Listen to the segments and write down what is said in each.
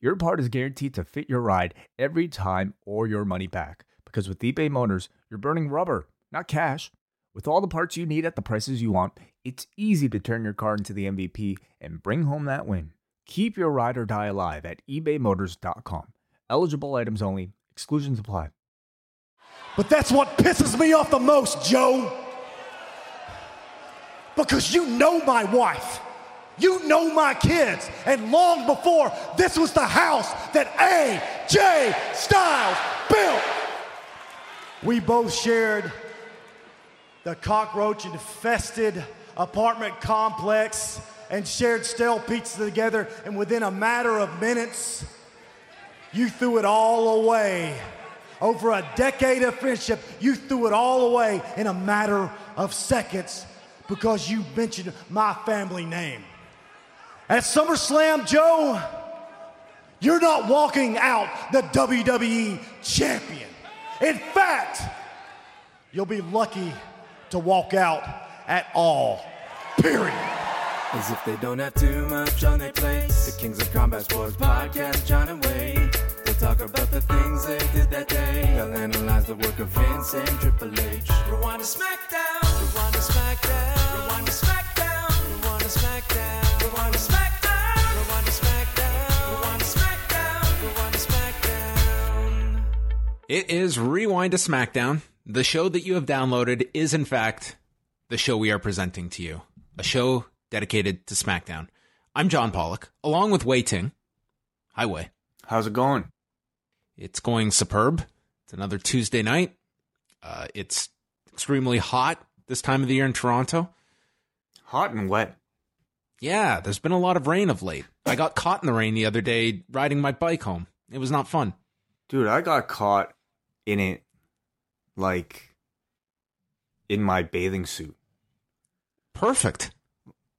your part is guaranteed to fit your ride every time or your money back. Because with eBay Motors, you're burning rubber, not cash. With all the parts you need at the prices you want, it's easy to turn your car into the MVP and bring home that win. Keep your ride or die alive at ebaymotors.com. Eligible items only, exclusions apply. But that's what pisses me off the most, Joe. Because you know my wife. You know my kids. And long before, this was the house that AJ Styles built. We both shared the cockroach infested apartment complex and shared stale pizza together. And within a matter of minutes, you threw it all away. Over a decade of friendship, you threw it all away in a matter of seconds because you mentioned my family name. At SummerSlam, Joe, you're not walking out the WWE champion. In fact, you'll be lucky to walk out at all. Period. As if they don't have too much on their plates. The Kings of Combat Sports podcast, John and Wade. They'll talk about the things they did that day. They'll analyze the work of Vince and Triple H. Rewind to SmackDown. Rewind to SmackDown. Rewind to SmackDown. Rewind to SmackDown. It is Rewind to SmackDown. The show that you have downloaded is, in fact, the show we are presenting to you. A show dedicated to SmackDown. I'm John Pollock, along with Wai Ting. Hi, Wai. How's it going? It's going superb. It's another Tuesday night. Uh, it's extremely hot this time of the year in Toronto. Hot and wet. Yeah, there's been a lot of rain of late. I got caught in the rain the other day riding my bike home. It was not fun. Dude, I got caught in it like in my bathing suit. Perfect.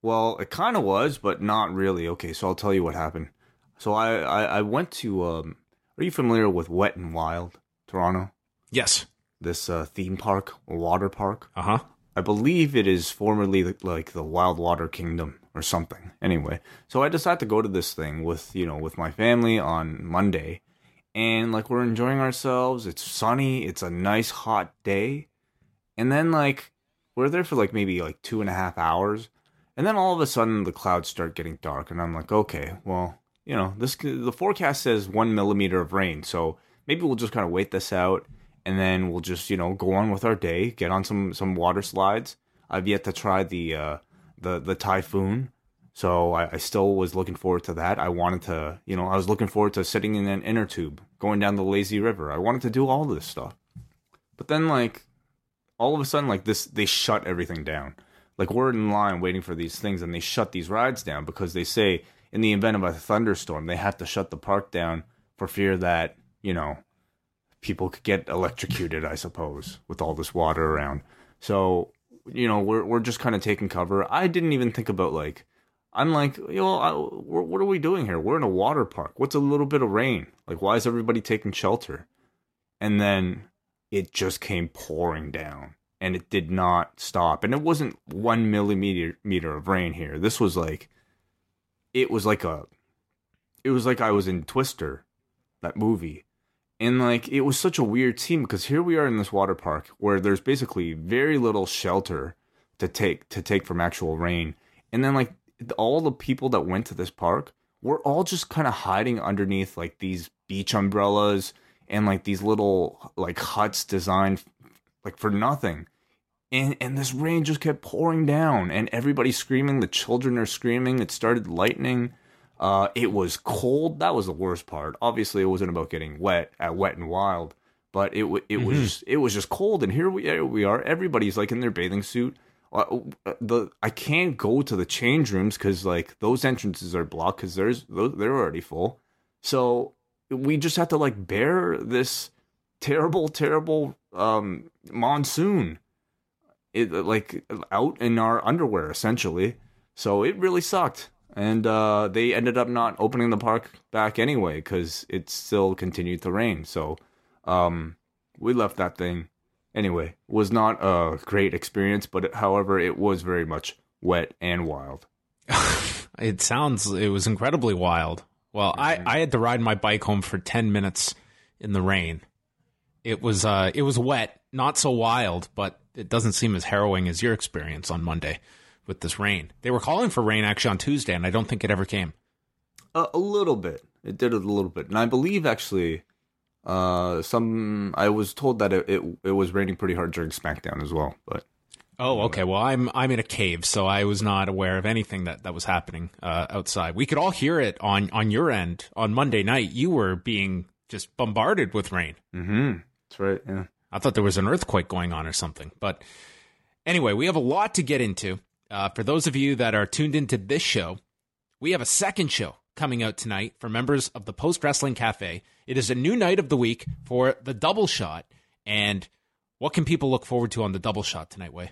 Well, it kind of was, but not really. Okay, so I'll tell you what happened. So I, I, I went to. Um, are you familiar with Wet and Wild, Toronto? Yes. This uh, theme park water park. Uh huh. I believe it is formerly the- like the Wild Water Kingdom or something. Anyway, so I decided to go to this thing with you know with my family on Monday, and like we're enjoying ourselves. It's sunny. It's a nice hot day, and then like we're there for like maybe like two and a half hours, and then all of a sudden the clouds start getting dark, and I'm like, okay, well you know this the forecast says one millimeter of rain, so maybe we'll just kind of wait this out and then we'll just you know go on with our day get on some some water slides i've yet to try the uh the the typhoon so I, I still was looking forward to that i wanted to you know i was looking forward to sitting in an inner tube going down the lazy river i wanted to do all this stuff but then like all of a sudden like this they shut everything down like we're in line waiting for these things and they shut these rides down because they say in the event of a thunderstorm they have to shut the park down for fear that you know people could get electrocuted, I suppose, with all this water around. So, you know, we're we're just kind of taking cover. I didn't even think about like, I'm like, you know, I, what are we doing here? We're in a water park. What's a little bit of rain? Like, why is everybody taking shelter? And then it just came pouring down, and it did not stop. And it wasn't one millimeter meter of rain here. This was like, it was like a, it was like I was in Twister, that movie and like it was such a weird scene because here we are in this water park where there's basically very little shelter to take to take from actual rain and then like all the people that went to this park were all just kind of hiding underneath like these beach umbrellas and like these little like huts designed like for nothing and and this rain just kept pouring down and everybody's screaming the children are screaming it started lightning uh, it was cold. That was the worst part. Obviously, it wasn't about getting wet at Wet and Wild, but it w- it was just, it was just cold. And here we here we are. Everybody's like in their bathing suit. Uh, the I can't go to the change rooms because like those entrances are blocked because there's they're already full. So we just have to like bear this terrible, terrible um, monsoon. It like out in our underwear essentially. So it really sucked, and uh, they ended up not opening the park back anyway because it still continued to rain. So um, we left that thing anyway. Was not a great experience, but however, it was very much wet and wild. it sounds it was incredibly wild. Well, I, I had to ride my bike home for ten minutes in the rain. It was uh it was wet, not so wild, but it doesn't seem as harrowing as your experience on Monday with this rain. They were calling for rain actually on Tuesday, and I don't think it ever came. A, a little bit. It did it a little bit, and I believe actually, uh, some I was told that it, it it was raining pretty hard during SmackDown as well, but Oh, okay. Well, I'm I'm in a cave, so I was not aware of anything that, that was happening uh, outside. We could all hear it on on your end on Monday night. You were being just bombarded with rain. mm-hmm. that's right. Yeah. I thought there was an earthquake going on or something. But anyway, we have a lot to get into. Uh, for those of you that are tuned into this show, we have a second show coming out tonight for members of the Post Wrestling Cafe. It is a new night of the week for the double shot. And what can people look forward to on the double shot tonight, Wai?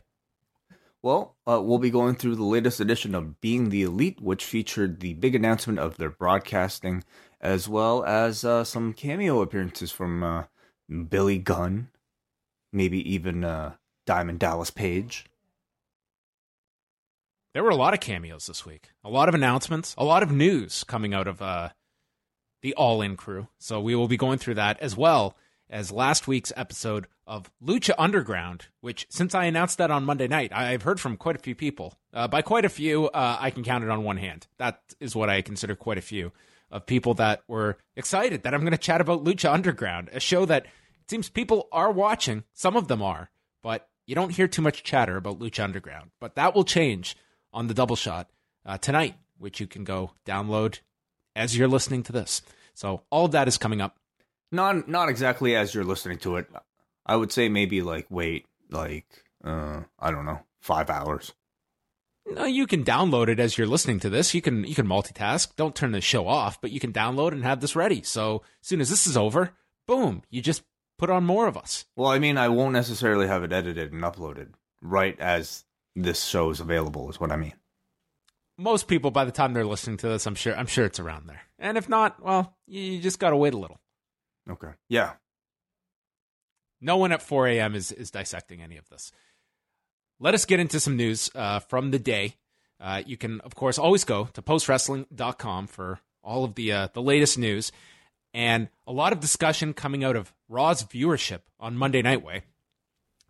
Well, uh, we'll be going through the latest edition of Being the Elite, which featured the big announcement of their broadcasting, as well as uh, some cameo appearances from uh, Billy Gunn, maybe even uh, Diamond Dallas Page. There were a lot of cameos this week, a lot of announcements, a lot of news coming out of uh, the All In crew. So we will be going through that as well as last week's episode of Lucha Underground, which since I announced that on Monday night, I've heard from quite a few people. Uh, by quite a few, uh, I can count it on one hand. That is what I consider quite a few of people that were excited that I'm going to chat about Lucha Underground, a show that it seems people are watching. Some of them are, but you don't hear too much chatter about Lucha Underground. But that will change on the double shot uh, tonight, which you can go download as you're listening to this. So all of that is coming up. Not not exactly as you're listening to it. I would say maybe like wait like uh I don't know five hours. No, you can download it as you're listening to this. You can you can multitask. Don't turn the show off, but you can download and have this ready. So as soon as this is over, boom, you just put on more of us. Well, I mean, I won't necessarily have it edited and uploaded right as this show is available. Is what I mean. Most people, by the time they're listening to this, I'm sure I'm sure it's around there. And if not, well, you just got to wait a little. Okay. Yeah. No one at 4 a.m. is is dissecting any of this. Let us get into some news uh, from the day. Uh, you can, of course, always go to postwrestling.com for all of the uh, the latest news and a lot of discussion coming out of Raw's viewership on Monday Night Wai,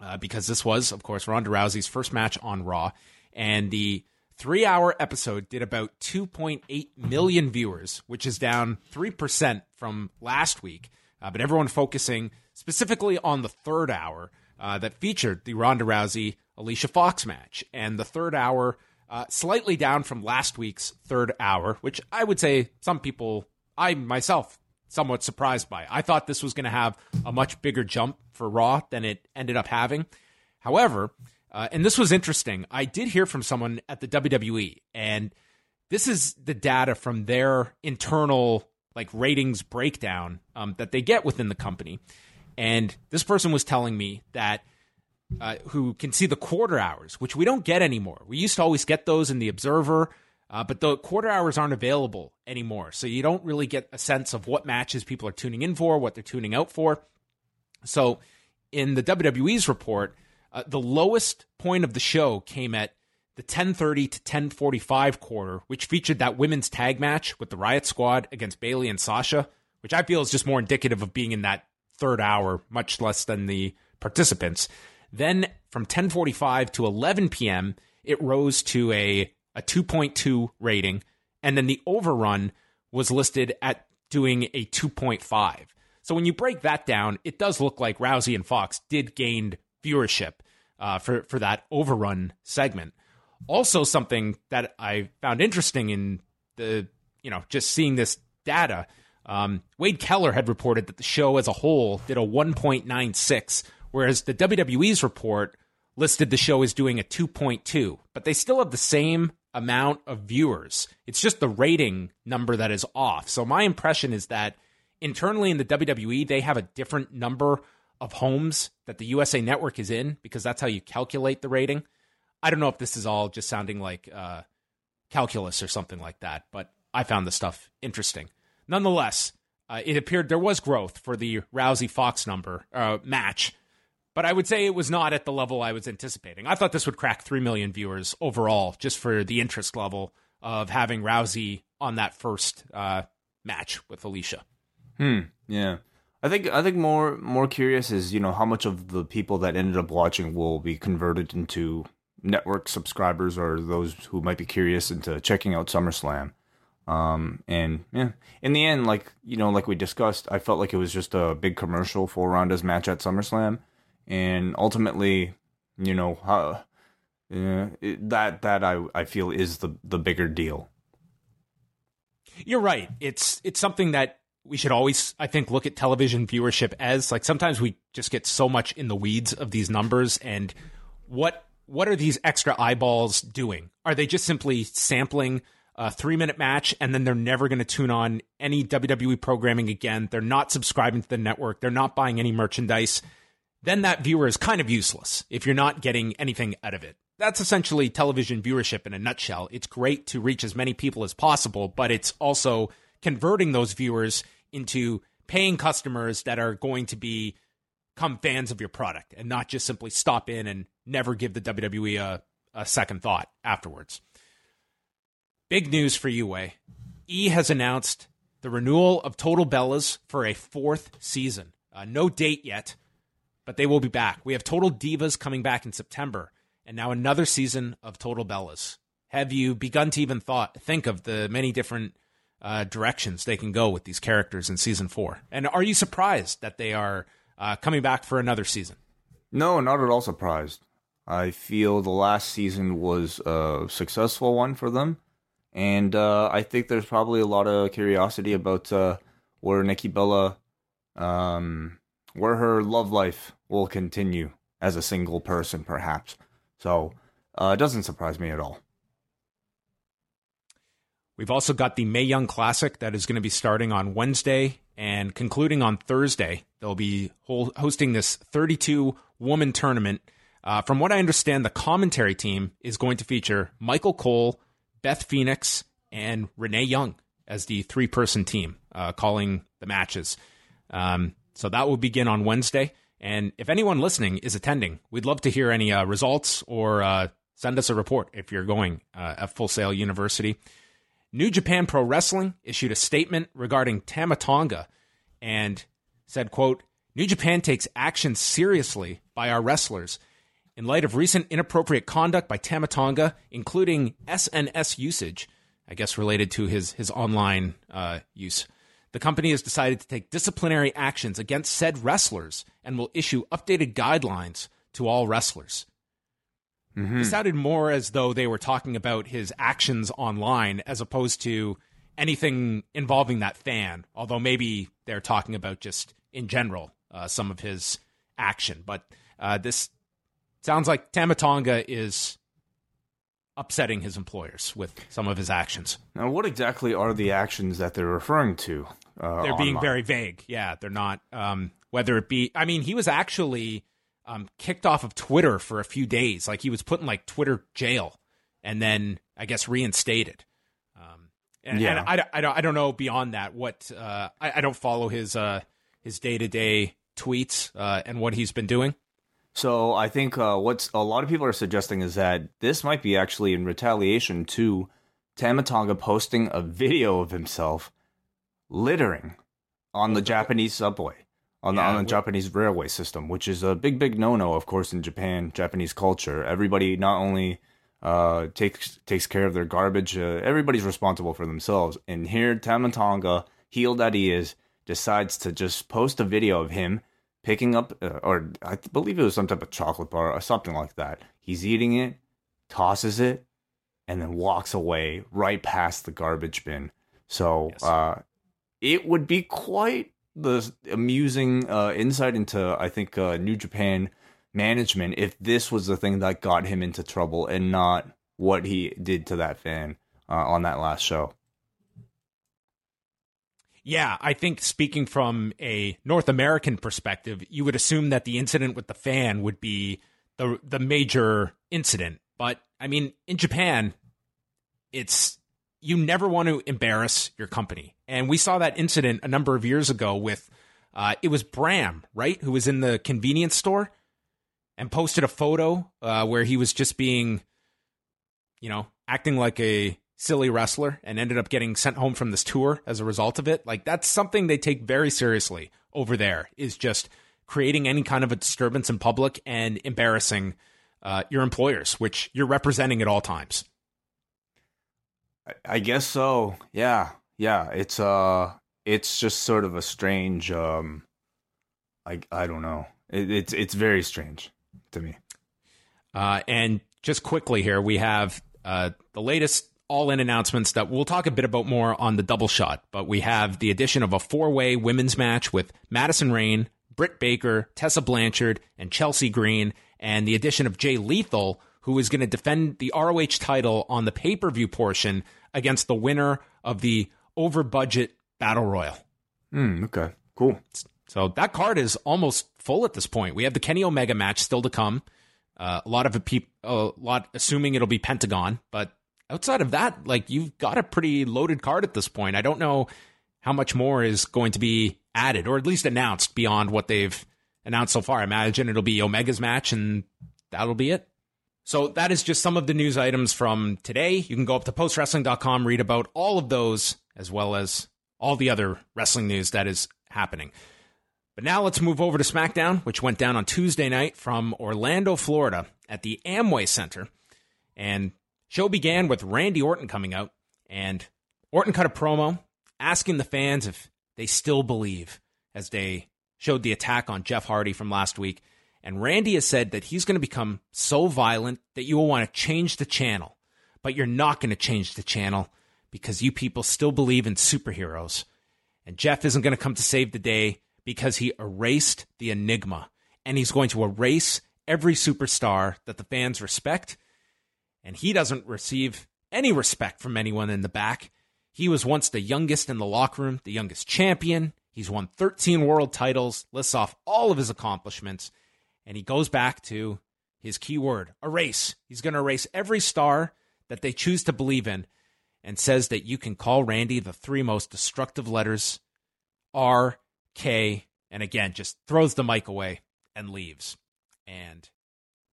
uh, because this was, of course, Ronda Rousey's first match on Raw, and the three hour episode did about 2.8 million viewers, which is down 3% from last week. Uh, but everyone focusing specifically on the third hour uh, that featured the Ronda Rousey Alicia Fox match. And the third hour, uh, slightly down from last week's third hour, which I would say some people, I myself, somewhat surprised by. I thought this was going to have a much bigger jump for Raw than it ended up having. However, uh, and this was interesting. I did hear from someone at the WWE, and this is the data from their internal like ratings breakdown um, that they get within the company. And this person was telling me that uh, who can see the quarter hours, which we don't get anymore. We used to always get those in the Observer, uh, but the quarter hours aren't available anymore. So you don't really get a sense of what matches people are tuning in for, what they're tuning out for. So in the WWE's report, uh, the lowest point of the show came at the 10:30 to 10:45 quarter, which featured that women's tag match with the Riot Squad against Bayley and Sasha, which I feel is just more indicative of being in that third hour, much less than the participants. Then from 10:45 to 11 p.m., it rose to a a 2.2 rating, and then the overrun was listed at doing a 2.5. So when you break that down, it does look like Rousey and Fox did gain viewership uh, for for that overrun segment. Also, something that I found interesting in the you know just seeing this data. Um, Wade Keller had reported that the show as a whole did a 1.96, whereas the WWE's report listed the show as doing a 2.2. But they still have the same amount of viewers. It's just the rating number that is off. So my impression is that internally in the WWE, they have a different number of homes that the USA Network is in because that's how you calculate the rating. I don't know if this is all just sounding like uh, calculus or something like that, but I found the stuff interesting. Nonetheless, uh, it appeared there was growth for the Rousey Fox number uh, match, but I would say it was not at the level I was anticipating. I thought this would crack 3 million viewers overall just for the interest level of having Rousey on that first uh, match with Alicia. Hmm. Yeah. I think I think more more curious is you know how much of the people that ended up watching will be converted into network subscribers or those who might be curious into checking out SummerSlam. Um, and yeah, in the end, like you know, like we discussed, I felt like it was just a big commercial for Ronda's match at SummerSlam, and ultimately, you know, how, uh, that that I I feel is the the bigger deal. You're right. It's it's something that we should always, I think, look at television viewership as like sometimes we just get so much in the weeds of these numbers and what what are these extra eyeballs doing? Are they just simply sampling a three minute match and then they're never going to tune on any WWE programming again? They're not subscribing to the network. They're not buying any merchandise. Then that viewer is kind of useless if you're not getting anything out of it. That's essentially television viewership in a nutshell. It's great to reach as many people as possible, but it's also converting those viewers into paying customers that are going to be become fans of your product and not just simply stop in and never give the WWE a, a second thought afterwards. Big news for you, Wai. E has announced the renewal of Total Bellas for a fourth season. Uh, no date yet, but they will be back. We have Total Divas coming back in September, and now another season of Total Bellas. Have you begun to even thought think of the many different uh, directions they can go with these characters in season four? And are you surprised that they are uh, coming back for another season? No, not at all surprised. I feel the last season was a successful one for them, and uh, I think there's probably a lot of curiosity about uh, where Nikki Bella, um, where her love life will continue as a single person, perhaps. So uh, it doesn't surprise me at all. We've also got the May Young Classic that is going to be starting on Wednesday and concluding on Thursday. They'll be hosting this 32 woman tournament. Uh, from what I understand, the commentary team is going to feature Michael Cole, Beth Phoenix, and Renee Young as the three person team uh, calling the matches. Um, so that will begin on Wednesday. And if anyone listening is attending, we'd love to hear any uh, results or uh, send us a report if you're going uh, at Full Sail University. New Japan Pro Wrestling issued a statement regarding Tama Tonga and said, quote, New Japan takes action seriously by our wrestlers. In light of recent inappropriate conduct by Tama Tonga, including SNS usage, I guess related to his, his online uh, use, the company has decided to take disciplinary actions against said wrestlers and will issue updated guidelines to all wrestlers. Mm-hmm. It sounded more as though they were talking about his actions online as opposed to anything involving that fan. Although maybe they're talking about just in general uh, some of his action. But uh, this sounds like Tama Tonga is upsetting his employers with some of his actions. Now, what exactly are the actions that they're referring to? Uh, they're being online? very vague. Yeah, they're not. Um, whether it be, I mean, he was actually um, kicked off of Twitter for a few days. Like he was put in like Twitter jail, and then I guess reinstated. Um, and, Yeah. and I, I, don't I don't know beyond that what uh, I, I don't follow his uh, his day to day tweets uh, and what he's been doing. So I think uh, what's a lot of people are suggesting is that this might be actually in retaliation to Tama Tonga posting a video of himself littering on the Japanese subway, on the on the Japanese railway system, which is a big big no no, of course, in Japan, Japanese culture. Everybody not only uh, takes takes care of their garbage, uh, everybody's responsible for themselves. And here, Tama Tonga, heel that he is, decides to just post a video of him picking up, uh, or I believe it was some type of chocolate bar or something like that. He's eating it, tosses it, and then walks away right past the garbage bin. So Yes. uh, it would be quite the amusing uh, insight into, I think, uh, New Japan management if this was the thing that got him into trouble and not what he did to that fan uh, on that last show. Yeah, I think speaking from a North American perspective, you would assume that the incident with the fan would be the the major incident. But I mean, in Japan, it's you never want to embarrass your company. And we saw that incident a number of years ago with uh, it was Bram, right, who was in the convenience store and posted a photo uh, where he was just being, you know, acting like a silly wrestler and ended up getting sent home from this tour as a result of it. Like that's something they take very seriously over there is just creating any kind of a disturbance in public and embarrassing uh, your employers, which you're representing at all times. I, guess so. Yeah, yeah. It's uh, it's just sort of a strange. Um, I I don't know. It, it's it's very strange to me. Uh, and just quickly here, we have uh, the latest all in announcements that we'll talk a bit about more on the double shot, but we have the addition of a four way women's match with Madison Rayne, Britt Baker, Tessa Blanchard, and Chelsea Green, and the addition of Jay Lethal, who is going to defend the ROH title on the pay per view portion against the winner of the over budget battle royal. Mm, okay, cool. So that card is almost full at this point. We have the Kenny Omega match still to come. Uh, a lot of a, peop- a lot assuming it'll be Pentagon, but outside of that, like you've got a pretty loaded card at this point. I don't know how much more is going to be added or at least announced beyond what they've announced so far. I imagine it'll be Omega's match and that'll be it. So that is just some of the news items from today. You can go up to postwrestling.com, read about all of those, as well as all the other wrestling news that is happening. But now let's move over to SmackDown, which went down on Tuesday night from Orlando, Florida at the Amway Center. And show began with Randy Orton coming out, and Orton cut a promo asking the fans if they still believe as they showed the attack on Jeff Hardy from last week. And Randy has said that he's going to become so violent that you will want to change the channel. But you're not going to change the channel because you people still believe in superheroes. And Jeff isn't going to come to save the day because he erased the enigma. And he's going to erase every superstar that the fans respect. And he doesn't receive any respect from anyone in the back. He was once the youngest in the locker room, the youngest champion. He's won 13 world titles, lists off all of his accomplishments and he goes back to his key word erase. He's going to erase every star that they choose to believe in and says that you can call Randy the three most destructive letters R, K, and again, just throws the mic away and leaves. And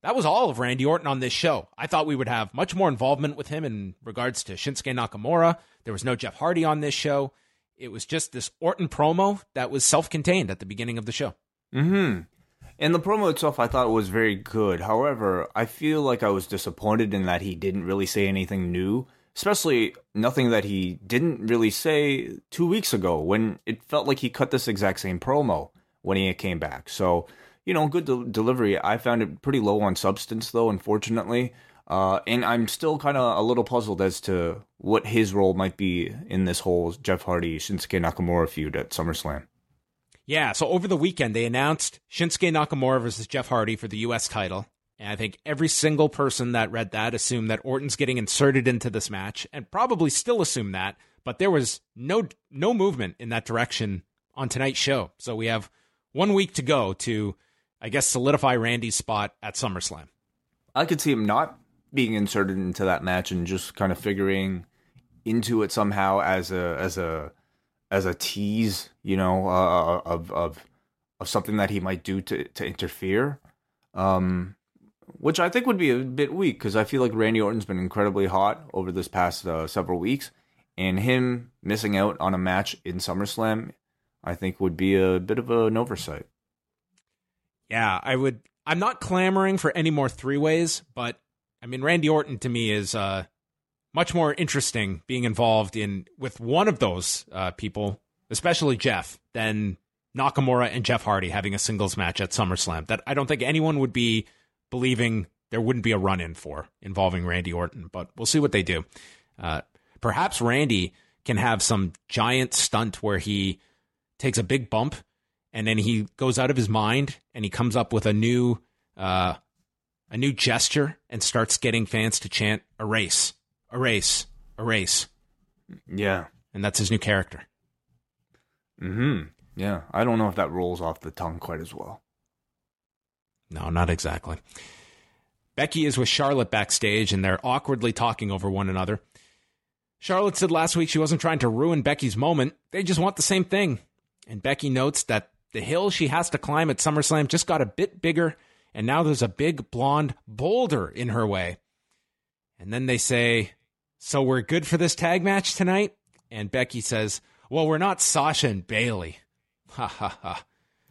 that was all of Randy Orton on this show. I thought we would have much more involvement with him in regards to Shinsuke Nakamura. There was no Jeff Hardy on this show. It was just this Orton promo that was self contained at the beginning of the show. Hmm. And the promo itself, I thought was very good. However, I feel like I was disappointed in that he didn't really say anything new, especially nothing that he didn't really say two weeks ago when it felt like he cut this exact same promo when he came back. So, you know, good de- delivery. I found it pretty low on substance, though, unfortunately. Uh, and I'm still kind of a little puzzled as to what his role might be in this whole Jeff Hardy Shinsuke Nakamura feud at SummerSlam. Yeah, so over the weekend, they announced Shinsuke Nakamura versus Jeff Hardy for the U.S. title. And I think every single person that read that assumed that Orton's getting inserted into this match, and probably still assumed that. But there was no no movement in that direction on tonight's show. So we have one week to go to, I guess, solidify Randy's spot at SummerSlam. I could see him not being inserted into that match and just kind of figuring into it somehow as a as a as a tease, you know, uh, of of of something that he might do to to interfere. Um, which I think would be a bit weak because I feel like Randy Orton's been incredibly hot over this past uh, several weeks, and him missing out on a match in SummerSlam, I think would be a bit of an oversight. Yeah, I would. I'm not clamoring for any more three ways, but I mean, Randy Orton to me is uh, much more interesting being involved in with one of those uh, people, especially Jeff, than Nakamura and Jeff Hardy having a singles match at SummerSlam. That I don't think anyone would be believing there wouldn't be a run in for involving Randy Orton, but we'll see what they do. Uh, perhaps Randy can have some giant stunt where he takes a big bump and then he goes out of his mind and he comes up with a new uh, a new gesture and starts getting fans to chant erase erase, erase. Yeah. And that's his new character. Hmm. Yeah. I don't know if that rolls off the tongue quite as well. No, not exactly. Becky is with Charlotte backstage and they're awkwardly talking over one another. Charlotte said last week she wasn't trying to ruin Becky's moment. They just want the same thing. And Becky notes that the hill she has to climb at SummerSlam just got a bit bigger, and now there's a big blonde boulder in her way. And then they say, So we're good for this tag match tonight? And Becky says, Well, we're not Sasha and Bayley. Ha ha ha.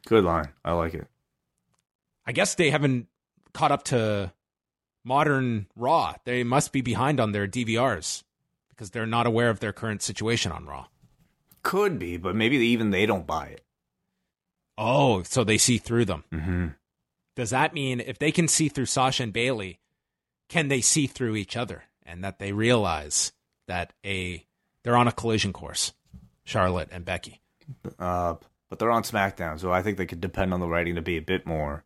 Good line. I like it. I guess they haven't caught up to modern Raw. They must be behind on their DVRs because they're not aware of their current situation on Raw. Could be, but maybe even they don't buy it. Oh, so they see through them. Mm-hmm. Does that mean if they can see through Sasha and Bayley, can they see through each other and that they realize that a they're on a collision course, Charlotte and Becky? Uh, but they're on SmackDown, so I think they could depend on the writing to be a bit more,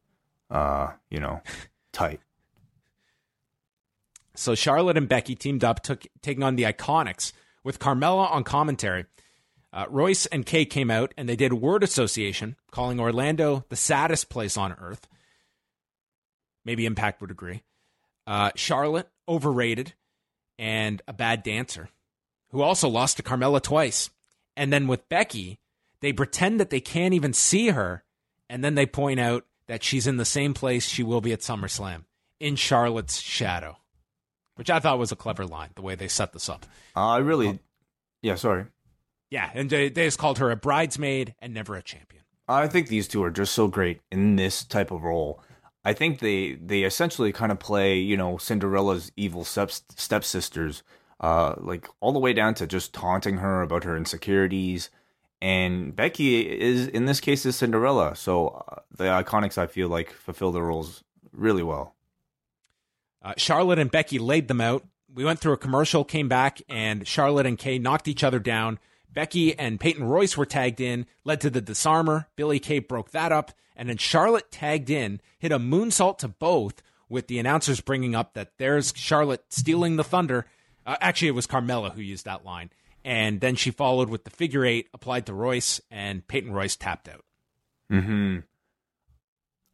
uh, you know, tight. So Charlotte and Becky teamed up, took taking on the Iconics with Carmella on commentary. Uh, Royce and Kay came out and they did word association, calling Orlando the saddest place on earth. Maybe Impact would agree. Uh, Charlotte overrated and a bad dancer, who also lost to Carmella twice. And then with Becky, they pretend that they can't even see her, and then they point out that she's in the same place she will be at SummerSlam in Charlotte's shadow which I thought was a clever line, the way they set this up. Uh, I really, yeah, sorry. Yeah, and they, they just called her a bridesmaid and never a champion. I think these two are just so great in this type of role. I think they they essentially kind of play, you know, Cinderella's evil step stepsisters, uh, like all the way down to just taunting her about her insecurities. And Becky is, in this case, is Cinderella. So uh, the Iconics, I feel like, fulfill the roles really well. Uh, Charlotte and Becky laid them out. We went through a commercial, came back, and Charlotte and Kay knocked each other down. Becky and Peyton Royce were tagged in, led to the disarmer. Billy Kay broke that up, and then Charlotte tagged in, hit a moonsault to both, with the announcers bringing up that there's Charlotte stealing the thunder. Uh, actually, it was Carmella who used that line. And then she followed with the figure eight applied to Royce, and Peyton Royce tapped out. Hmm.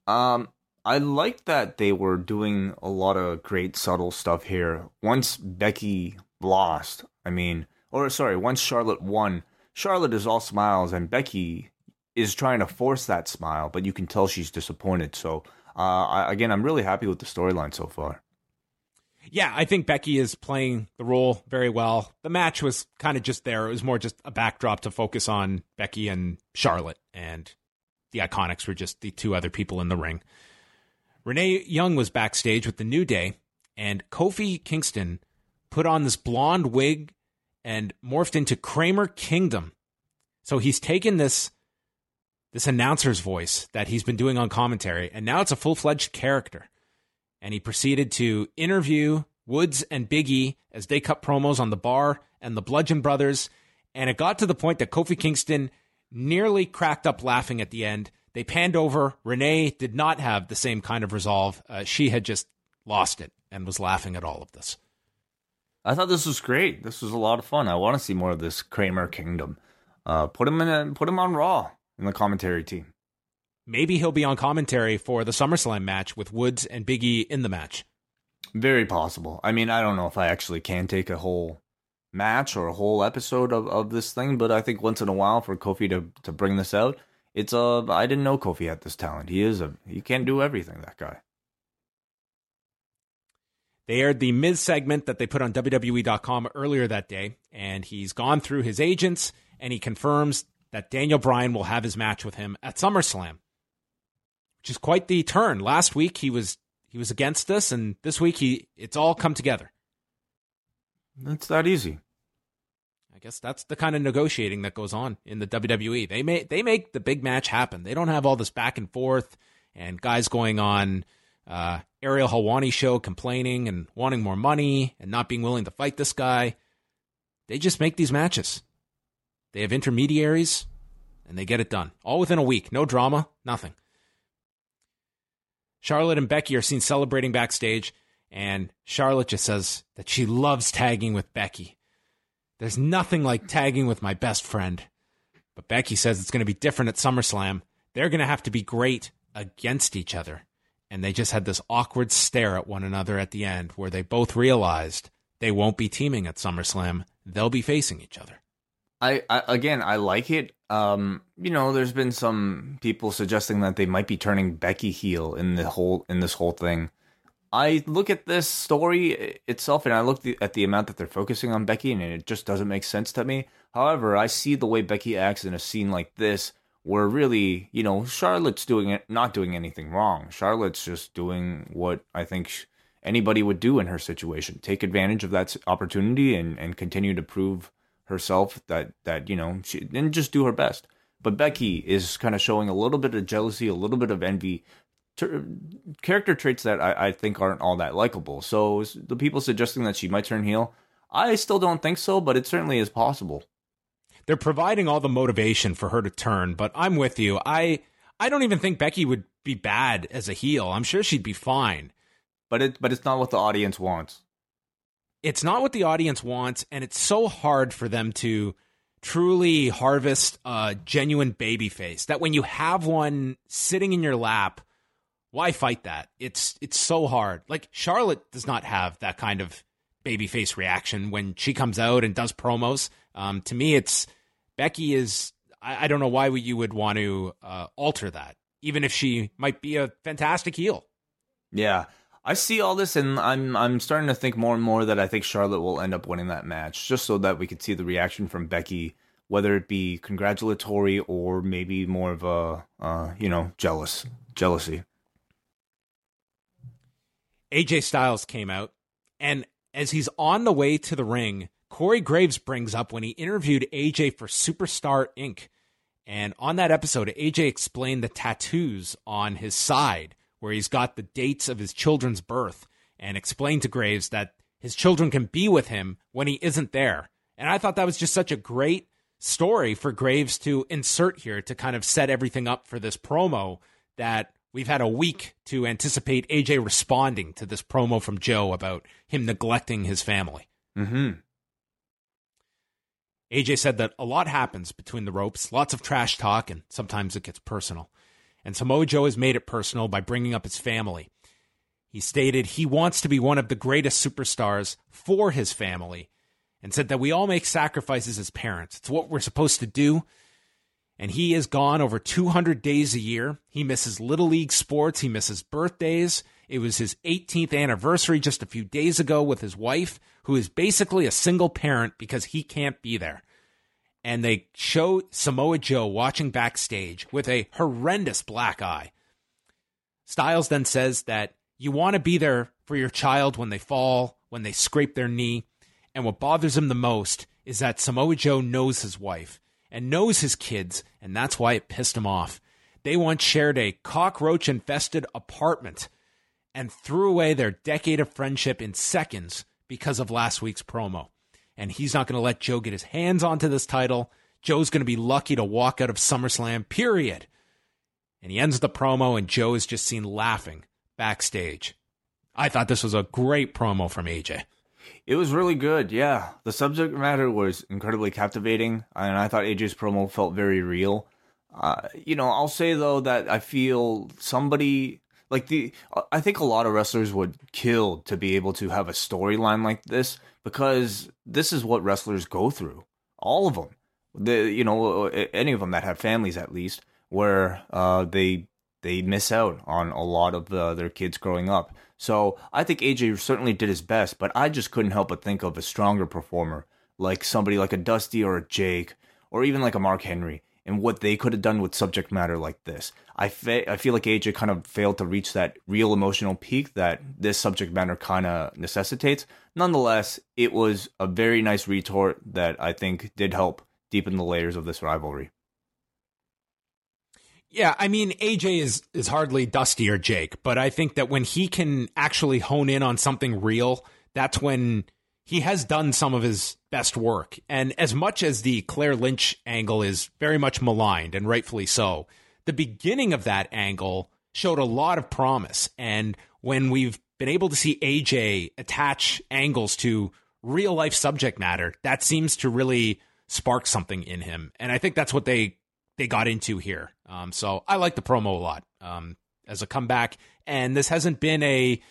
Um. I like that they were doing a lot of great subtle stuff here. Once Becky lost, I mean, or sorry, once Charlotte won, Charlotte is all smiles and Becky is trying to force that smile, but you can tell she's disappointed. So, uh, I, again, I'm really happy with the storyline so far. Yeah, I think Becky is playing the role very well. The match was kind of just there. It was more just a backdrop to focus on Becky and Charlotte, and the Iconics were just the two other people in the ring. Renee Young was backstage with the New Day, and Kofi Kingston put on this blonde wig and morphed into Kramer Kingdom. So he's taken this this announcer's voice that he's been doing on commentary, and now it's a full fledged character. And he proceeded to interview Woods and Biggie as they cut promos on the bar and the Bludgeon Brothers. And it got to the point that Kofi Kingston nearly cracked up laughing at the end they panned over. Renee did not have the same kind of resolve. Uh, she had just lost it and was laughing at all of this. I thought this was great. This was a lot of fun. I want to see more of this Kramer Kingdom. Uh, put him in. A, put him on Raw in the commentary team. Maybe he'll be on commentary for the SummerSlam match with Woods and Biggie in the match. Very possible. I mean, I don't know if I actually can take a whole match or a whole episode of, of this thing, but I think once in a while for Kofi to, to bring this out, it's a. I didn't know Kofi had this talent. He is a. He can't do everything. That guy. They aired the Miz segment that they put on WWE.com earlier that day, and he's gone through his agents and he confirms that Daniel Bryan will have his match with him at SummerSlam, which is quite the turn. Last week he was he was against this, and this week he it's all come together. That's that easy. I guess that's the kind of negotiating that goes on in the WWE. They make they make the big match happen. They don't have all this back and forth and guys going on uh, Ariel Helwani show complaining and wanting more money and not being willing to fight this guy. They just make these matches. They have intermediaries and they get it done all within a week. No drama, nothing. Charlotte and Becky are seen celebrating backstage, and Charlotte just says that she loves tagging with Becky. There's nothing like tagging with my best friend. But Becky says it's going to be different at SummerSlam. They're going to have to be great against each other. And they just had this awkward stare at one another at the end where they both realized they won't be teaming at SummerSlam. They'll be facing each other. I, I again, I like it. Um, you know, there's been some people suggesting that they might be turning Becky heel in the whole in this whole thing. I look at this story itself, and I look at the amount that they're focusing on Becky, and it just doesn't make sense to me. However, I see the way Becky acts in a scene like this, where really, you know, Charlotte's doing it, not doing anything wrong. Charlotte's just doing what I think anybody would do in her situation: take advantage of that opportunity and and continue to prove herself that that you know she didn't just do her best. But Becky is kind of showing a little bit of jealousy, a little bit of envy, ter- character traits that I, I think aren't all that likable. So the people suggesting that she might turn heel, I still don't think so, but it certainly is possible. They're providing all the motivation for her to turn, but I'm with you. I I don't even think Becky would be bad as a heel. I'm sure she'd be fine. But it but it's not what the audience wants it's not what the audience wants, and it's so hard for them to truly harvest a genuine baby face that when you have one sitting in your lap, why fight that? It's it's so hard. Like Charlotte does not have that kind of baby face reaction when she comes out and does promos. Um, to me, it's Becky is. I, I don't know why you would want to uh, alter that, even if she might be a fantastic heel. Yeah, I see all this, and I'm I'm starting to think more and more that I think Charlotte will end up winning that match, just so that we could see the reaction from Becky, whether it be congratulatory or maybe more of a uh, you know jealous jealousy. AJ Styles came out, and as he's on the way to the ring, Corey Graves brings up when he interviewed AJ for Superstar Ink. And on that episode, AJ explained the tattoos on his side where he's got the dates of his children's birth and explained to Graves that his children can be with him when he isn't there. And I thought that was just such a great story for Graves to insert here to kind of set everything up for this promo that we've had a week to anticipate AJ responding to this promo from Joe about him neglecting his family. Mm-hmm. AJ said that a lot happens between the ropes, lots of trash talk, and sometimes it gets personal and Samoa Joe has made it personal by bringing up his family. He stated he wants to be one of the greatest superstars for his family and said that we all make sacrifices as parents. It's what we're supposed to do. And he is gone over 200 days a year. He misses Little League sports, he misses birthdays. It was his 18th anniversary just a few days ago with his wife, who is basically a single parent because he can't be there and they show Samoa Joe watching backstage with a horrendous black eye. Styles then says that you want to be there for your child when they fall, when they scrape their knee. And what bothers him the most is that Samoa Joe knows his wife and knows his kids, and that's why it pissed him off. They once shared a cockroach infested apartment and threw away their decade of friendship in seconds because of last week's promo and he's not going to let Joe get his hands onto this title. Joe's going to be lucky to walk out of SummerSlam, period. And he ends the promo, and Joe is just seen laughing backstage. I thought this was a great promo from AJ. It was really good, yeah. The subject matter was incredibly captivating, and I thought AJ's promo felt very real. Uh, you know, I'll say though that I feel somebody like the I think a lot of wrestlers would kill to be able to have a storyline like this because this is what wrestlers go through. All of them, the you know any of them that have families at least, where uh, they they miss out on a lot of the, their kids growing up. So I think AJ certainly did his best, but I just couldn't help but think of a stronger performer like somebody like a Dusty or a Jake or even like a Mark Henry and what they could have done with subject matter like this. I, I feel like AJ kind of failed to reach that real emotional peak that this subject matter kind of necessitates. Nonetheless, it was a very nice retort that I think did help deepen the layers of this rivalry. Yeah, I mean AJ is is hardly Dusty or Jake, but I think that when he can actually hone in on something real, that's when he has done some of his best work. And as much as the Claire Lynch angle is very much maligned, and rightfully so, the beginning of that angle showed a lot of promise. And when we've been able to see AJ attach angles to real life subject matter, that seems to really spark something in him. And I think that's what they they got into here. Um, so I like the promo a lot um, as a comeback. And this hasn't been a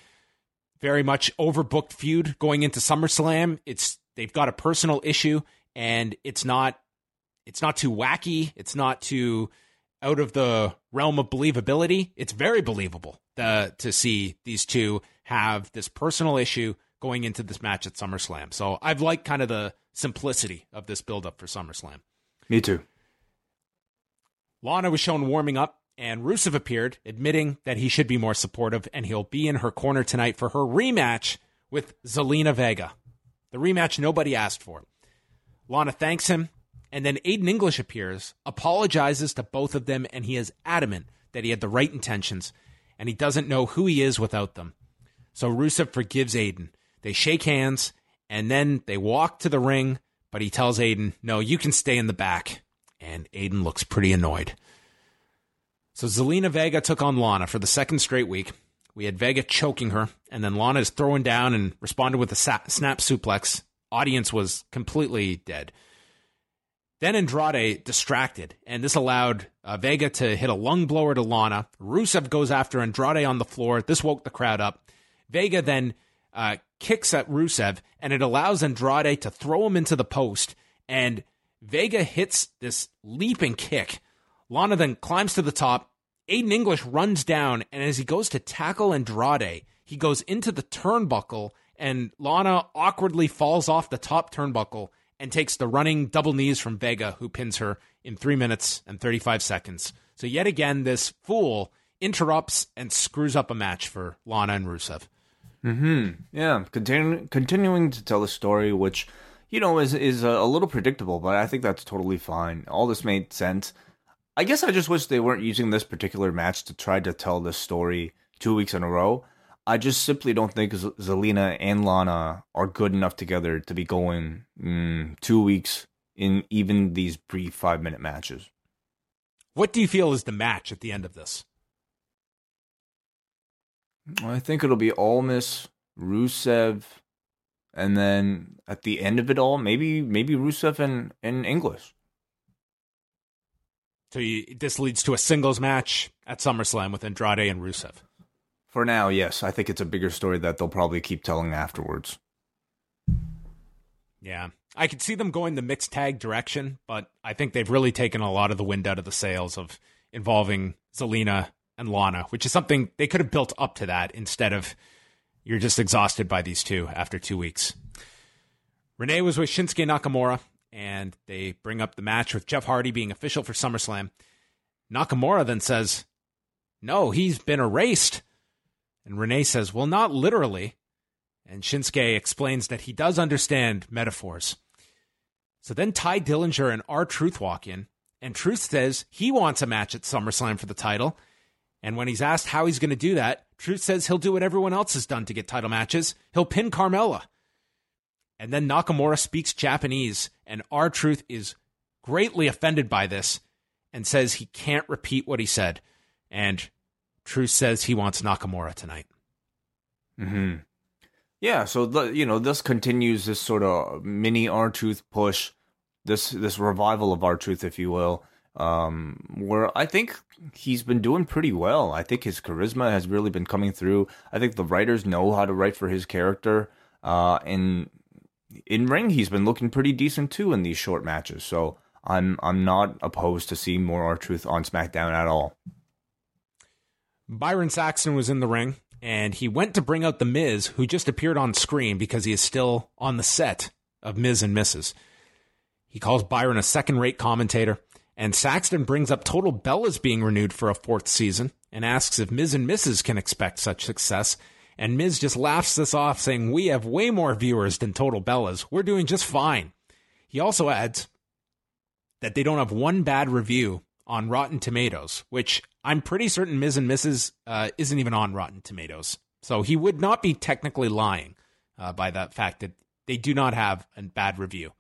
very much overbooked feud going into SummerSlam. It's they've got a personal issue, and it's not it's not too wacky. It's not too out of the realm of believability. It's very believable the, to see these two have this personal issue going into this match at SummerSlam. So I've liked kind of the simplicity of this build-up for SummerSlam. Me too. Lana was shown warming up, and Rusev appeared, admitting that he should be more supportive, and he'll be in her corner tonight for her rematch with Zelina Vega. The rematch nobody asked for. Lana thanks him, and then Aiden English appears, apologizes to both of them, and he is adamant that he had the right intentions, and he doesn't know who he is without them. So Rusev forgives Aiden. They shake hands, and then they walk to the ring, but he tells Aiden, No, you can stay in the back. And Aiden looks pretty annoyed. So Zelina Vega took on Lana for the second straight week. We had Vega choking her, and then Lana is throwing down and responded with a snap suplex. Audience was completely dead. Then Andrade distracted, and this allowed uh, Vega to hit a lung blower to Lana. Rusev goes after Andrade on the floor. This woke the crowd up. Vega then uh, kicks at Rusev, and it allows Andrade to throw him into the post. And Vega hits this leaping kick. Lana then climbs to the top. Aiden English runs down, and as he goes to tackle Andrade, he goes into the turnbuckle, and Lana awkwardly falls off the top turnbuckle and takes the running double knees from Vega, who pins her in three minutes and 35 seconds. So, yet again, this fool interrupts and screws up a match for Lana and Rusev. Hmm. Yeah. Continu- continuing to tell the story, which you know is is a, a little predictable, but I think that's totally fine. All this made sense. I guess I just wish they weren't using this particular match to try to tell this story two weeks in a row. I just simply don't think Z- Zelina and Lana are good enough together to be going mm, two weeks in even these brief five minute matches. What do you feel is the match at the end of this? I think it'll be Almas, Rusev, and then at the end of it all, maybe maybe Rusev and, and English. So you, this leads to a singles match at SummerSlam with Andrade and Rusev. For now, yes. I think it's a bigger story that they'll probably keep telling afterwards. Yeah. I could see them going the mixed tag direction, but I think they've really taken a lot of the wind out of the sails of involving Zelina and Lana, which is something they could have built up to that instead of you're just exhausted by these two after two weeks. Renee was with Shinsuke Nakamura, and they bring up the match with Jeff Hardy being official for SummerSlam. Nakamura then says, No, he's been erased. And Renee says, Well, not literally. And Shinsuke explains that he does understand metaphors. So then Tye Dillinger and R Truth walk in, and Truth says he wants a match at SummerSlam for the title. And when he's asked how he's going to do that, Truth says he'll do what everyone else has done to get title matches. He'll pin Carmella. And then Nakamura speaks Japanese, and R Truth is greatly offended by this and says he can't repeat what he said. And Truth says he wants Nakamura tonight. Hmm. Yeah. So you know this continues this sort of mini R Truth push, this this revival of R Truth, if you will. Um, where I think he's been doing pretty well. I think his charisma has really been coming through. I think the writers know how to write for his character. Uh, and in ring, he's been looking pretty decent too in these short matches. So I'm I'm not opposed to seeing more R Truth on SmackDown at all. Byron Saxton was in the ring, and he went to bring out the Miz, who just appeared on screen because he is still on the set of Miz and Mrs. He calls Byron a second-rate commentator, and Saxton brings up Total Bellas being renewed for a fourth season and asks if Miz and Mrs. can expect such success. And Miz just laughs this off, saying, We have way more viewers than Total Bellas. We're doing just fine. He also adds that they don't have one bad review on Rotten Tomatoes, which I'm pretty certain Miz and Mrs. Uh, isn't even on Rotten Tomatoes. So he would not be technically lying uh, by that fact that they do not have a bad review.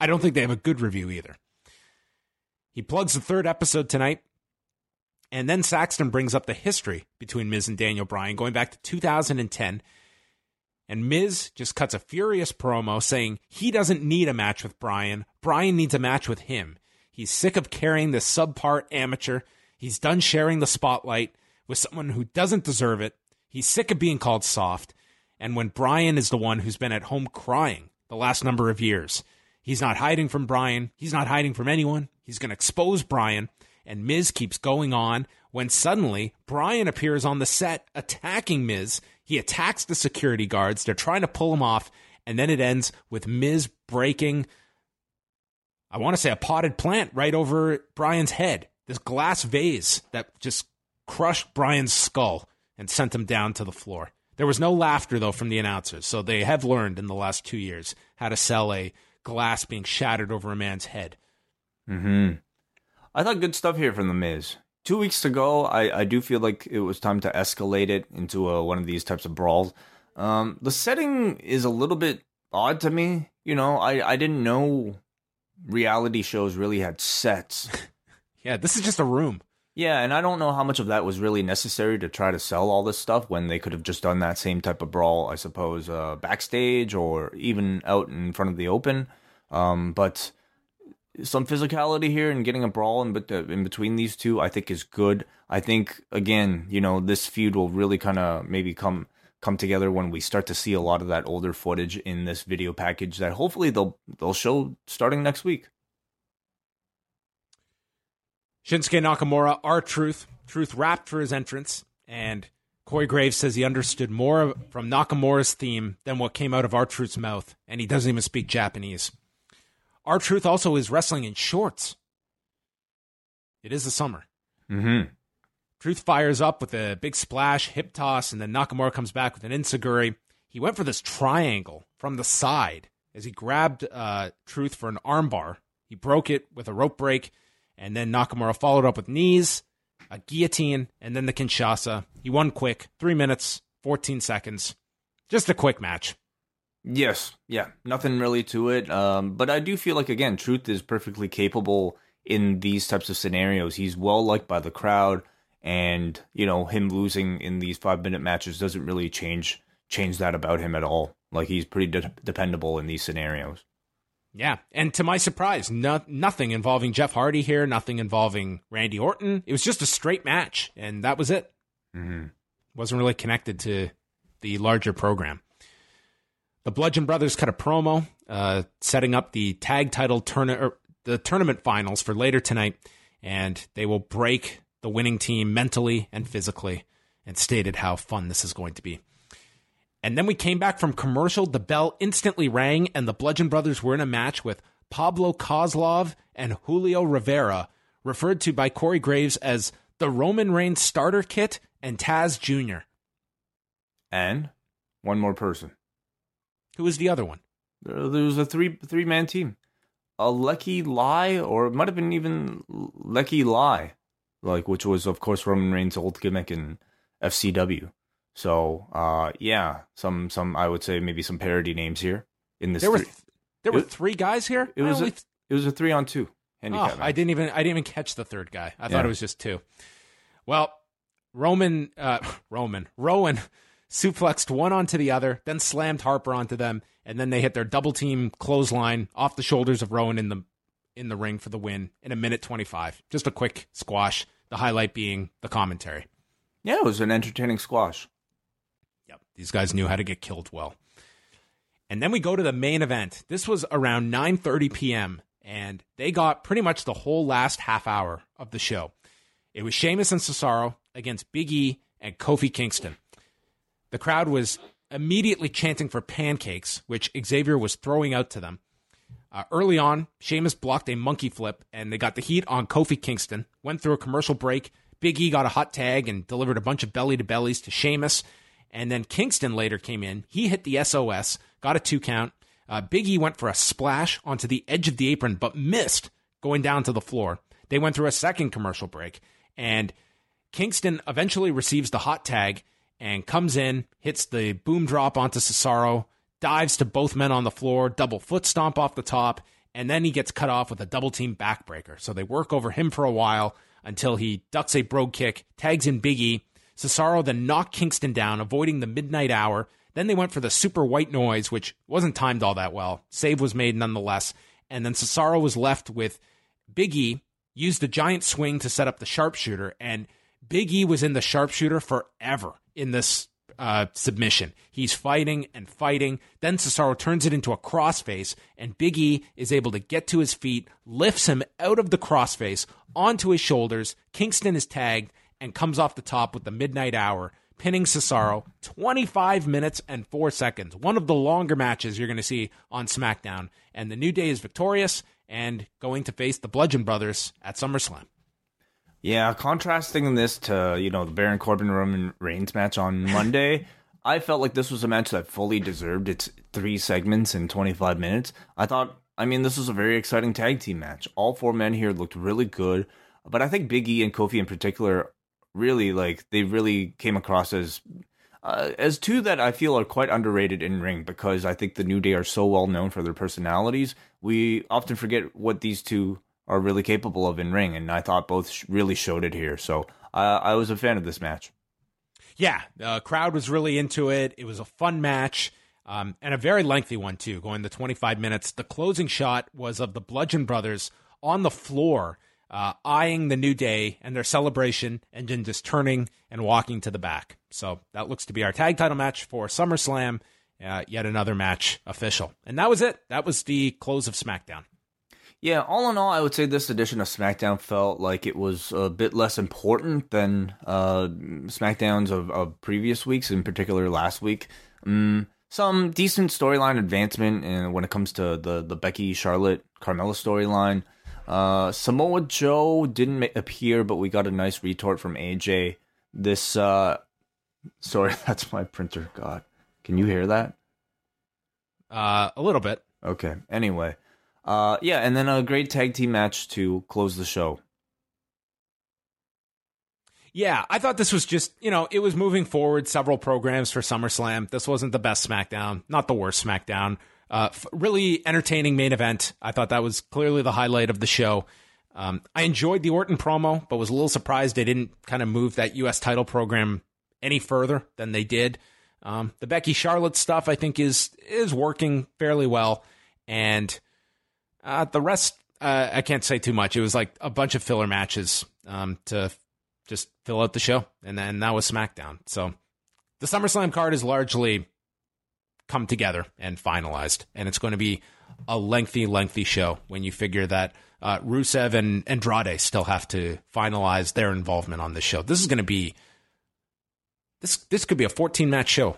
I don't think they have a good review either. He plugs the third episode tonight. And then Saxton brings up the history between Miz and Daniel Bryan going back to 2010. And Miz just cuts a furious promo saying he doesn't need a match with Bryan. Bryan needs a match with him. He's sick of carrying this subpart amateur. He's done sharing the spotlight with someone who doesn't deserve it. He's sick of being called soft. And when Bryan is the one who's been at home crying the last number of years, he's not hiding from Bryan. He's not hiding from anyone. He's going to expose Bryan. And Miz keeps going on when suddenly Bryan appears on the set attacking Miz. He attacks the security guards. They're trying to pull him off. And then it ends with Miz breaking, I want to say, a potted plant right over Bryan's head. This glass vase that just crushed Bryan's skull and sent him down to the floor. There was no laughter, though, from the announcers. So they have learned in the last two years how to sell a glass being shattered over a man's head. Hmm. I thought good stuff here from the Miz. Two weeks to go, I, I do feel like it was time to escalate it into a, one of these types of brawls. Um, the setting is a little bit odd to me. You know, I, I didn't know reality shows really had sets. yeah, this is just a room. Yeah, and I don't know how much of that was really necessary to try to sell all this stuff when they could have just done that same type of brawl, I suppose, uh, backstage or even out in front of the open. Um, but some physicality here and getting a brawl in, in between these two, I think is good. I think again, you know, this feud will really kind of maybe come come together when we start to see a lot of that older footage in this video package that hopefully they'll they'll show starting next week. Shinsuke Nakamura, R-Truth. Truth rapped for his entrance, and Corey Graves says he understood more from Nakamura's theme than what came out of R-Truth's mouth, and he doesn't even speak Japanese. R-Truth also is wrestling in shorts. It is the summer. Mm-hmm. Truth fires up with a big splash, hip toss, and then Nakamura comes back with an enzuigiri. He went for this triangle from the side as he grabbed uh, Truth for an armbar. He broke it with a rope break and then Nakamura followed up with knees, a guillotine, and then the Kinshasa. He won quick, three minutes, 14 seconds. Just a quick match. Yes, yeah, nothing really to it. Um, but I do feel like again, Truth is perfectly capable in these types of scenarios. He's well liked by the crowd, and you know him losing in these five minute matches doesn't really change change that about him at all. Like he's pretty de- dependable in these scenarios. Yeah, and to my surprise, no, nothing involving Jeff Hardy here, nothing involving Randy Orton. It was just a straight match, and that was it. Mm-hmm. Wasn't really connected to the larger program. The Bludgeon Brothers cut a promo, uh, setting up the tag title tournament, the tournament finals for later tonight, and they will break the winning team mentally and physically, and stated how fun this is going to be. And then we came back from commercial. The bell instantly rang, and the Bludgeon Brothers were in a match with Pablo Kozlov and Julio Rivera, referred to by Corey Graves as the Roman Reigns starter kit and Taz Jr. And one more person. Who was the other one? There, was a three three man team. Aleki Lie, or it might have been even Lecky Lie, like which was of course Roman Reigns' old gimmick in FCW. So uh, yeah, some some I would say maybe some parody names here in this. There were th- there were three guys here. It was a, th- it was a three on two handicap. Oh, I didn't even I didn't even catch the third guy. I yeah. thought it was just two. Well, Roman uh, Roman Rowan suplexed one onto the other, then slammed Harper onto them, and then they hit their double team clothesline off the shoulders of Rowan in the in the ring for the win in a minute twenty five. Just a quick squash. The highlight being the commentary. Yeah, it was an entertaining squash. Yep. These guys knew how to get killed well. And then we go to the main event. This was around 9:30 p.m. and they got pretty much the whole last half hour of the show. It was Sheamus and Cesaro against Big E and Kofi Kingston. The crowd was immediately chanting for pancakes, which Xavier was throwing out to them. Uh, early on, Sheamus blocked a monkey flip, and they got the heat on Kofi Kingston. Went through a commercial break. Big E got a hot tag and delivered a bunch of belly to bellies to Sheamus. And then Kingston later came in. He hit the SOS, got a two count. Uh, Biggie went for a splash onto the edge of the apron, but missed going down to the floor. They went through a second commercial break, and Kingston eventually receives the hot tag and comes in, hits the boom drop onto Cesaro, dives to both men on the floor, double foot stomp off the top, and then he gets cut off with a double team backbreaker. So they work over him for a while until he ducks a brogue kick, tags in Biggie, Cesaro then knocked Kingston down, avoiding the midnight hour. Then they went for the super white noise, which wasn't timed all that well. Save was made nonetheless. And then Cesaro was left with Big E, used the giant swing to set up the sharpshooter, and Big E was in the sharpshooter forever in this uh, submission. He's fighting and fighting. Then Cesaro turns it into a crossface, and Big E is able to get to his feet, lifts him out of the crossface onto his shoulders. Kingston is tagged and comes off the top with the midnight hour, pinning Cesaro 25 minutes and 4 seconds. One of the longer matches you're going to see on SmackDown. And the New Day is victorious and going to face the Bludgeon Brothers at SummerSlam. Yeah, contrasting this to, you know, the Baron Corbin Roman Reigns match on Monday, I felt like this was a match that fully deserved its three segments in 25 minutes. I thought, I mean, this was a very exciting tag team match. All four men here looked really good, but I think Big E and Kofi in particular really like they really came across as uh, as two that I feel are quite underrated in ring because I think the New Day are so well known for their personalities. We often forget what these two are really capable of in ring, and I thought both really showed it here. So uh, I was a fan of this match. Yeah, the crowd was really into it. It was a fun match. Um, and a very lengthy one too, going to 25 minutes. The closing shot was of the Bludgeon Brothers on the floor, uh, eyeing the New Day and their celebration, and then just turning and walking to the back. So that looks to be our tag title match for SummerSlam. Uh, yet another match official, and that was it. That was the close of SmackDown. Yeah, all in all, I would say this edition of SmackDown felt like it was a bit less important than uh, SmackDowns of, of previous weeks, in particular last week. Um, some decent storyline advancement in, when it comes to the, the Becky, Charlotte, Carmella storyline. Uh, Samoa Joe didn't appear, but we got a nice retort from AJ. This, uh, sorry, that's my printer. God, can you hear that? Uh, a little bit. Okay. Anyway, uh, yeah, and then a great tag team match to close the show. Yeah, I thought this was just, you know, it was moving forward several programs for SummerSlam. This wasn't the best SmackDown, not the worst SmackDown. Uh, really entertaining main event. I thought that was clearly the highlight of the show. Um, I enjoyed the Orton promo, but was a little surprised they didn't kind of move that U.S. title program any further than they did. Um, the Becky Charlotte stuff, I think, is is working fairly well, and uh, the rest, uh, I can't say too much. It was like a bunch of filler matches um, to just fill out the show, and then that was SmackDown. So the SummerSlam card is largely come together and finalized, and it's going to be a lengthy, lengthy show when you figure that uh, Rusev and Andrade still have to finalize their involvement on this show. This is going to be this this could be a 14 match show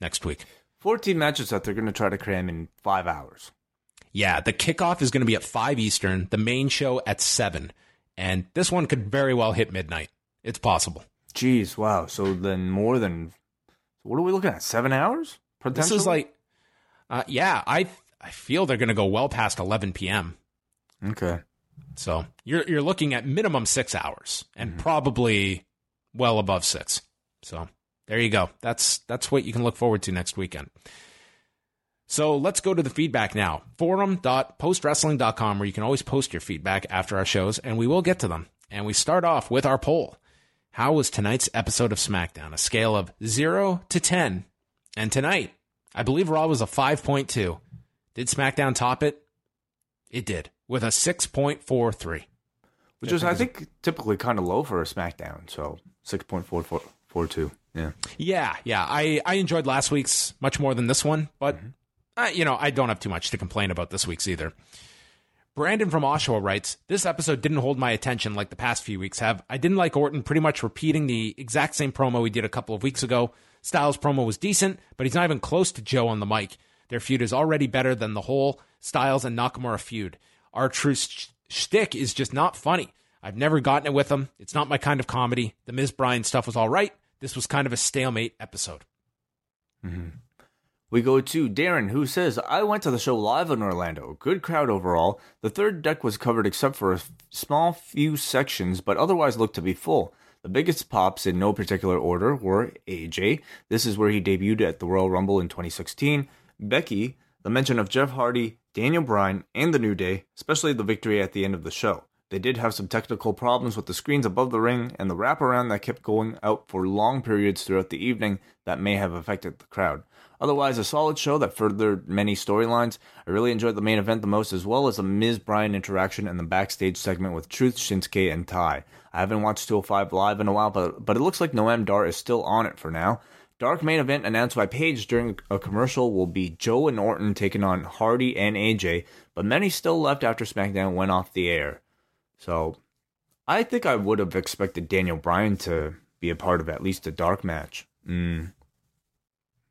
next week. 14 matches that they're going to try to cram in five hours. Yeah, the kickoff is going to be at 5 Eastern, the main show at 7. And this one could very well hit midnight. It's possible. Jeez, wow. So then more than what are we looking at? Seven hours? This is like, uh, yeah, I I feel they're going to go well past 11 p.m. okay. So you're you're looking at minimum six hours and probably well above six. So there you go. That's that's what you can look forward to next weekend. So let's go to the feedback now. Forum.postwrestling.com, where you can always post your feedback after our shows, and we will get to them. And we start off with our poll. How was tonight's episode of SmackDown? A scale of 0 to 10. And tonight, I believe Raw was a 5.2. Did SmackDown top it? It did, with a 6.43. Which is, I think, typically kind of low for a SmackDown. So 6.4442. Yeah. Yeah, yeah. I, I enjoyed last week's much more than this one, but mm-hmm. Uh, you know, I don't have too much to complain about this week's either. Brandon from Oshawa writes, This episode didn't hold my attention like the past few weeks have. I didn't like Orton pretty much repeating the exact same promo he did a couple of weeks ago. Styles' promo was decent, but he's not even close to Joe on the mic. Their feud is already better than the whole Styles and Nakamura feud. R-Truth sh- shtick is just not funny. I've never gotten it with him. It's not my kind of comedy. The Miz Bryan stuff was all right. This was kind of a stalemate episode. We go to Darren, who says, I went to the show live in Orlando. Good crowd overall. The third deck was covered except for a small few sections, but otherwise looked to be full. The biggest pops in no particular order were AJ. This is where he debuted at the Royal Rumble in 2016. Becky, the mention of Jeff Hardy, Daniel Bryan, and the New Day, especially the victory at the end of the show. They did have some technical problems with the screens above the ring and the wraparound that kept going out for long periods throughout the evening that may have affected the crowd. Otherwise, a solid show that furthered many storylines. I really enjoyed the main event the most, as well as the Miz Bryan interaction and the backstage segment with Truth, Shinsuke, and Tye. I haven't watched 205 Live in a while, but, but it looks like Noam Dar is still on it for now. Dark main event announced by Paige during a commercial will be Joe and Orton taking on Hardy and AJ, but many still left after SmackDown went off the air. So I think I would have expected Daniel Bryan to be a part of at least a dark match. Mm.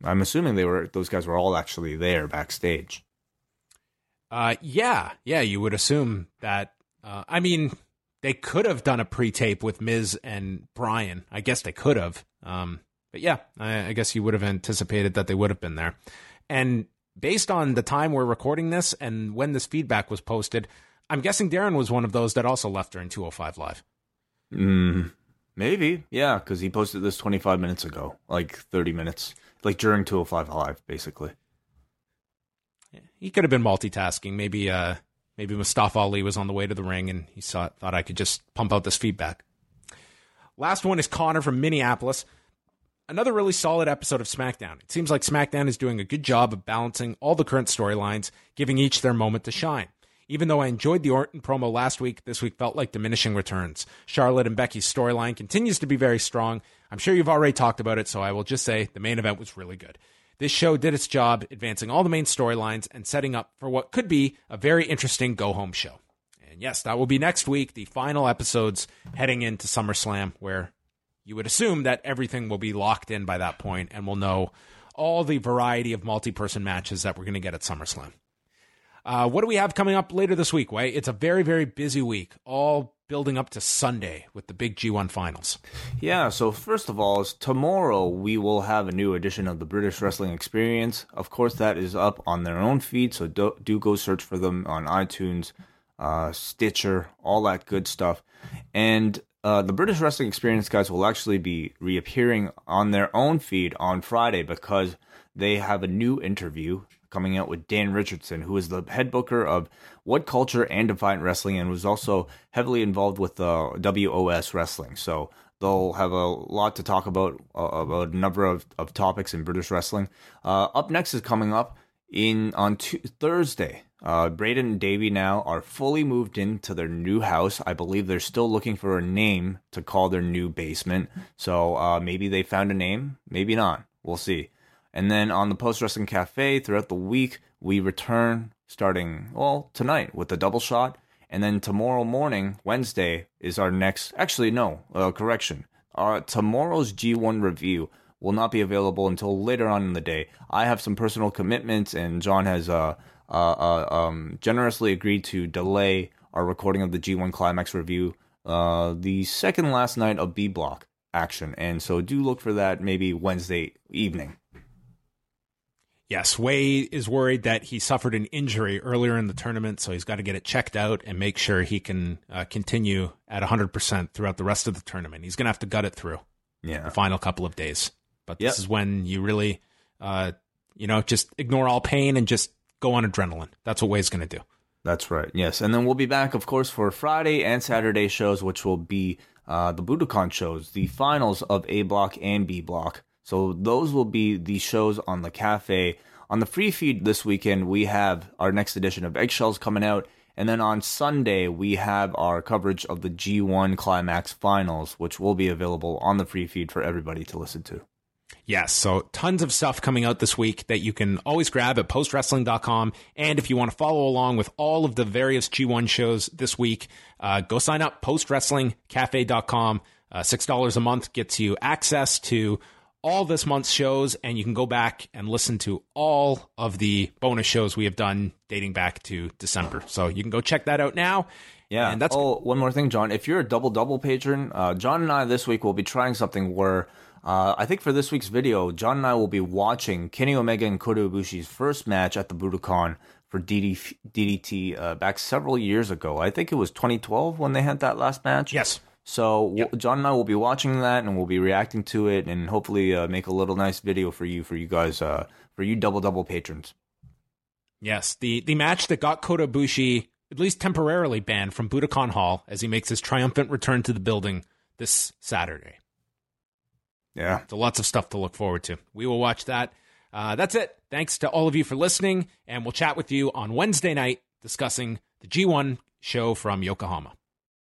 I'm assuming they were those guys were all actually there backstage. Uh, yeah, yeah, you would assume that. Uh, I mean, they could have done a pre-tape with Miz and Bryan. I guess they could have. Um, but yeah, I, I guess you would have anticipated that they would have been there. And based on the time we're recording this and when this feedback was posted, I'm guessing Darren was one of those that also left during 205 Live. Mm, maybe, yeah, because he posted this 25 minutes ago, like 30 minutes, like during 205 Live, basically. He could have been multitasking. Maybe, uh, maybe Mustafa Ali was on the way to the ring and he saw, thought I could just pump out this feedback. Last one is Connor from Minneapolis. Another really solid episode of SmackDown. It seems like SmackDown is doing a good job of balancing all the current storylines, giving each their moment to shine. Even though I enjoyed the Orton promo last week, this week felt like diminishing returns. Charlotte and Becky's storyline continues to be very strong. I'm sure you've already talked about it, so I will just say the main event was really good. This show did its job, advancing all the main storylines and setting up for what could be a very interesting go home show. And yes, that will be next week, the final episodes heading into SummerSlam, where you would assume that everything will be locked in by that point and we'll know all the variety of multi person matches that we're going to get at SummerSlam. Uh, what do we have coming up later this week, Wai? It's a very, very busy week, all building up to Sunday with the big G1 finals. Yeah, so first of all, tomorrow we will have a new edition of the British Wrestling Experience. Of course, that is up on their own feed, so do, do go search for them on iTunes, uh, Stitcher, all that good stuff. And uh, the British Wrestling Experience guys will actually be reappearing on their own feed on Friday because they have a new interview coming out with Dan Richardson, who is the head booker of What Culture and Defiant Wrestling and was also heavily involved with uh, WOS Wrestling. So they'll have a lot to talk about, uh, about a number of, of topics in British wrestling. Uh, up next is coming up in on t- Thursday. Uh, Braden and Davey now are fully moved into their new house. I believe they're still looking for a name to call their new basement. So uh, maybe they found a name, maybe not. We'll see. And then on the Post Wrestling Cafe throughout the week, we return starting, well, tonight with the double shot. And then tomorrow morning, Wednesday, is our next. Actually, no, uh, correction. Our tomorrow's G1 review will not be available until later on in the day. I have some personal commitments, and John has uh, uh, uh, um, generously agreed to delay our recording of the G1 Climax review uh, the second last night of B Block action. And so do look for that maybe Wednesday evening. Yes, Wai is worried that he suffered an injury earlier in the tournament, so he's got to get it checked out and make sure he can uh, continue at 100% throughout the rest of the tournament. He's going to have to gut it through Yeah. the final couple of days. But Yep. this is when you really, uh, you know, just ignore all pain and just go on adrenaline. That's what Wai's going to do. That's right. Yes, and then we'll be back, of course, for Friday and Saturday shows, which will be uh, the Budokan shows, the finals of A Block and B Block. So those will be the shows on the cafe. On the free feed this weekend, we have our next edition of Eggshells coming out, and then on Sunday we have our coverage of the G1 Climax Finals, which will be available on the free feed for everybody to listen to. Yes, so tons of stuff coming out this week that you can always grab at postwrestling.com. And if you want to follow along with all of the various G1 shows this week, uh, go sign up, postwrestlingcafe.com. Uh, $6 a month gets you access to all this month's shows, and you can go back and listen to all of the bonus shows we have done dating back to December. So you can go check that out now. Yeah. And that's oh, one more thing, John. If you're a double double patron, uh, John and I this week will be trying something where uh, I think for this week's video, John and I will be watching Kenny Omega and Kota Ibushi's first match at the Budokan for DD, DDT uh, back several years ago. I think it was 2012 when they had that last match. Yes. So w John and I will be watching that, and we'll be reacting to it, and hopefully uh, make a little nice video for you, for you guys, uh, for you double double patrons. Yes, the the match that got Kota Ibushi at least temporarily banned from Budokan Hall as he makes his triumphant return to the building this Saturday. Yeah. So lots of stuff to look forward to. We will watch that. Uh, that's it. Thanks to all of you for listening, and we'll chat with you on Wednesday night discussing the G1 show from Yokohama.